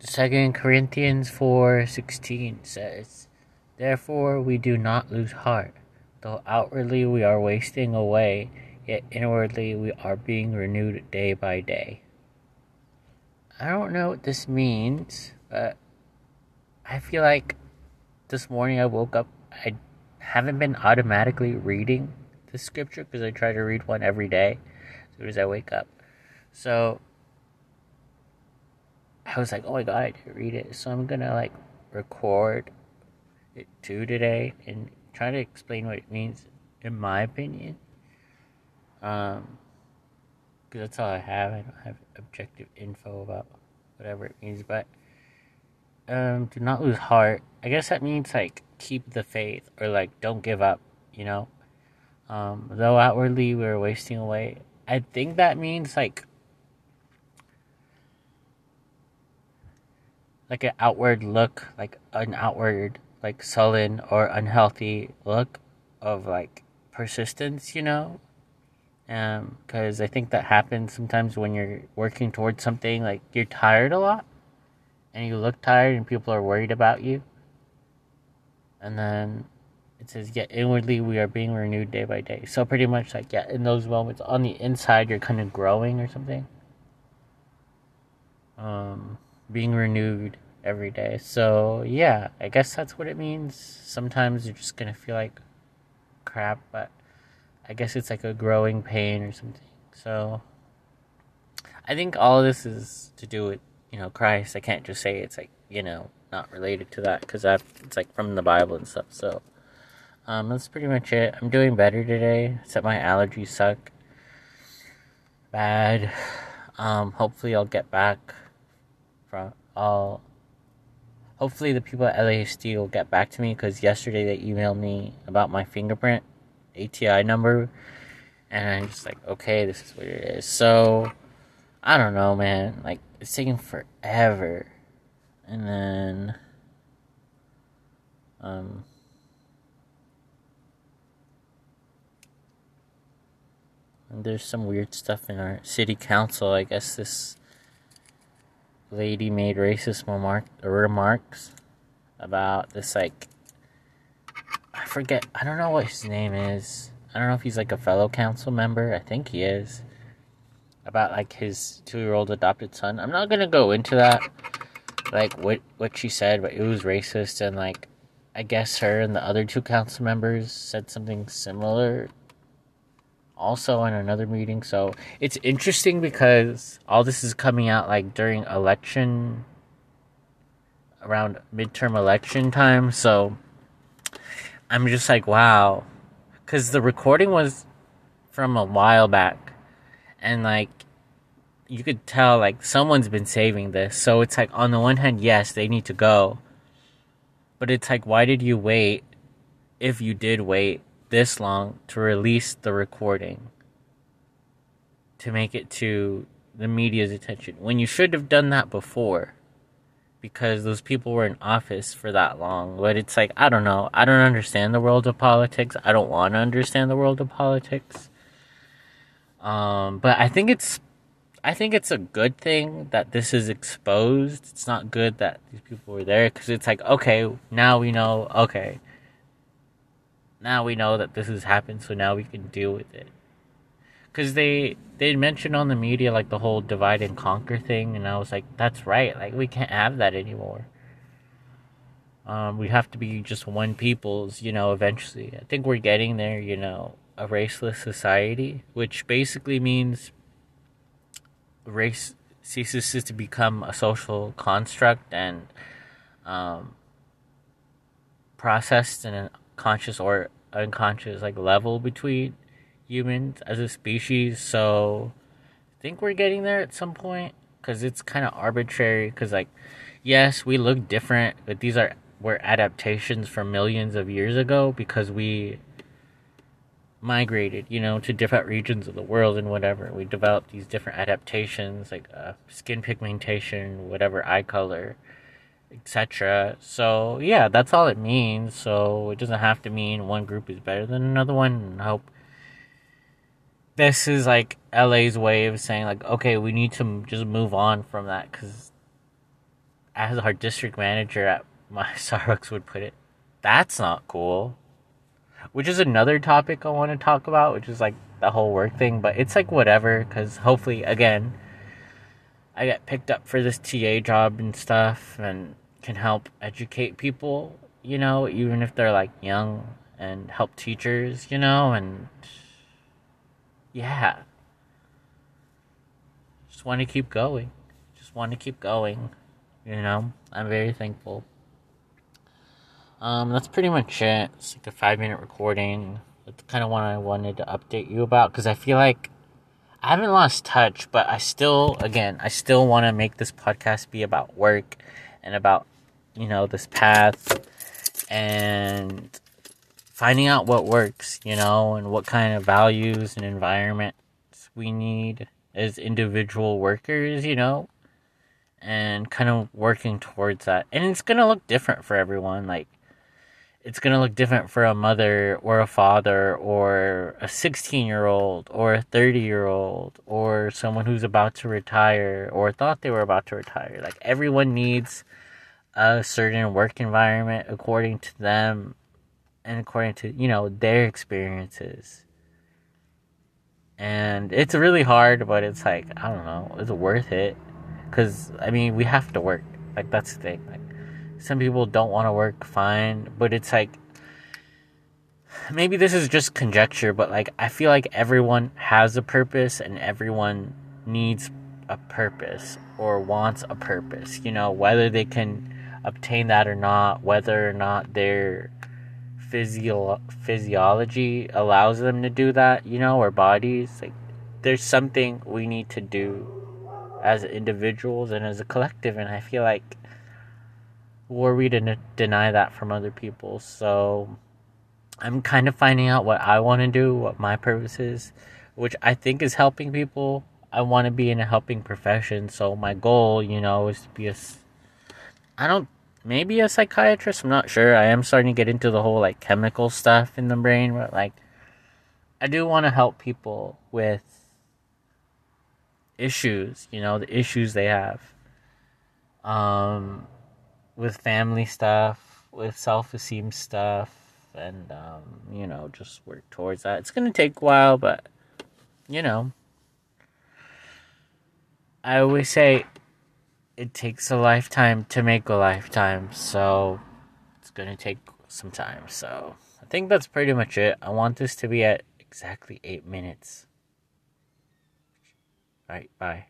Second Corinthians 4:16 says, "Therefore we do not lose heart, though outwardly we are wasting away, yet inwardly we are being renewed day by day." I don't know what this means, but I feel like this morning I woke up I haven't been automatically reading the scripture because I try to read one every day as soon as I wake up. So I was like, oh my god, I didn't read it. So I'm gonna like record it too today and try to explain what it means in my opinion. Um, because that's all I have. I don't have objective info about whatever it means, but um, do not lose heart. I guess that means like keep the faith or like don't give up. You know, um, though outwardly we're wasting away. I think that means like like an outward look, like an outward like sullen or unhealthy look of like persistence, you know? Um, because I think that happens sometimes when you're working towards something, like you're tired a lot and you look tired and people are worried about you. And then it says, Yet inwardly we are being renewed day by day. So pretty much like yeah, in those moments on the inside you're kind of growing or something. Um being renewed every day. So, yeah, I guess that's what it means. Sometimes you're just going to feel like crap, but I guess it's like a growing pain or something. So, I think all this is to do with, you know, Christ. I can't just say it's like, you know, not related to that because it's like from the Bible and stuff. So, um, that's pretty much it. I'm doing better today, except my allergies suck bad. Um, hopefully, I'll get back from I'll hopefully the people at LASD will get back to me because yesterday they emailed me about my fingerprint ATI number, and I'm just like, okay, this is what it is. So I don't know, man. Like it's taking forever, and then um. There's some weird stuff in our city council. I guess this lady made racist remark, remarks about this like I forget I don't know what his name is. I don't know if he's like a fellow council member. I think he is. About like his two year old adopted son. I'm not gonna go into that like what what she said, but it was racist and like I guess her and the other two council members said something similar also in another meeting. So it's interesting because all this is coming out like during election, around midterm election time. So I'm just like, wow. Because the recording was from a while back. And like, you could tell like someone's been saving this. So it's like, on the one hand, yes, they need to go. But it's like, why did you wait if you did wait? This long to release the recording to make it to the media's attention when you should have done that before because those people were in office for that long. But it's like i don't know. I don't understand the world of politics. I don't want to understand the world of politics. Um, but i think it's i think it's a good thing that this is exposed. It's not good that these people were there because it's like okay now we know okay now we know that this has happened, so now we can deal with it. Because they they mentioned on the media like the whole divide and conquer thing, and I was like, that's right. Like we can't have that anymore. Um, we have to be just one people's, you know. Eventually, I think we're getting there. You know, a raceless society, which basically means race ceases to become a social construct and um, processed in a conscious or unconscious like level between humans as a species. So I think we're getting there at some point because it's kind of arbitrary. Because like, yes, we look different, but these are were adaptations from millions of years ago because we migrated, you know, to different regions of the world and whatever. We developed these different adaptations like uh, skin pigmentation, whatever eye color etc. So yeah, that's all it means. So it doesn't have to mean one group is better than another one. I hope this is like LA's way of saying like, okay, we need to just move on from that because as our district manager at my Starbucks would put it, that's not cool. Which is another topic I want to talk about, which is like the whole work thing, but it's like whatever, because hopefully, again, I get picked up for this TA job and stuff and can help educate people, you know, even if they're like young and help teachers, you know, and yeah. Just want to keep going. Just want to keep going. You know, I'm very thankful. Um, that's pretty much it. It's like a five minute recording. That's kind of what I wanted to update you about because I feel like I haven't lost touch, but I still, again, I still want to make this podcast be about work and about, you know, this path and finding out what works, you know, and what kind of values and environments we need as individual workers, you know, and kind of working towards that. And it's going to look different for everyone. Like, it's going to look different for a mother or a father or a 16 year old or a 30 year old or someone who's about to retire or thought they were about to retire. Like everyone needs a certain work environment according to them and according to, you know, their experiences. And it's really hard, but it's like, I don't know, is it worth it? Because, I mean, we have to work. Like, that's the thing. Like, some people don't want to work fine, but it's like maybe this is just conjecture, but like I feel like everyone has a purpose and everyone needs a purpose or wants a purpose, you know, whether they can obtain that or not, whether or not their physio- physiology allows them to do that, you know, or bodies like there's something we need to do as individuals and as a collective and I feel like were we to n- deny that from other people. So I'm kind of finding out what I want to do, what my purpose is, which I think is helping people. I want to be in a helping profession. So my goal, you know, is to be a, I don't, maybe a psychiatrist. I'm not sure. I am starting to get into the whole like chemical stuff in the brain, but like, I do want to help people with issues, you know, the issues they have. Um, with family stuff, with self esteem stuff, and um, you know, just work towards that. It's gonna take a while, but you know, I always say it takes a lifetime to make a lifetime, so it's gonna take some time. So I think that's pretty much it. I want this to be at exactly eight minutes. All right, bye.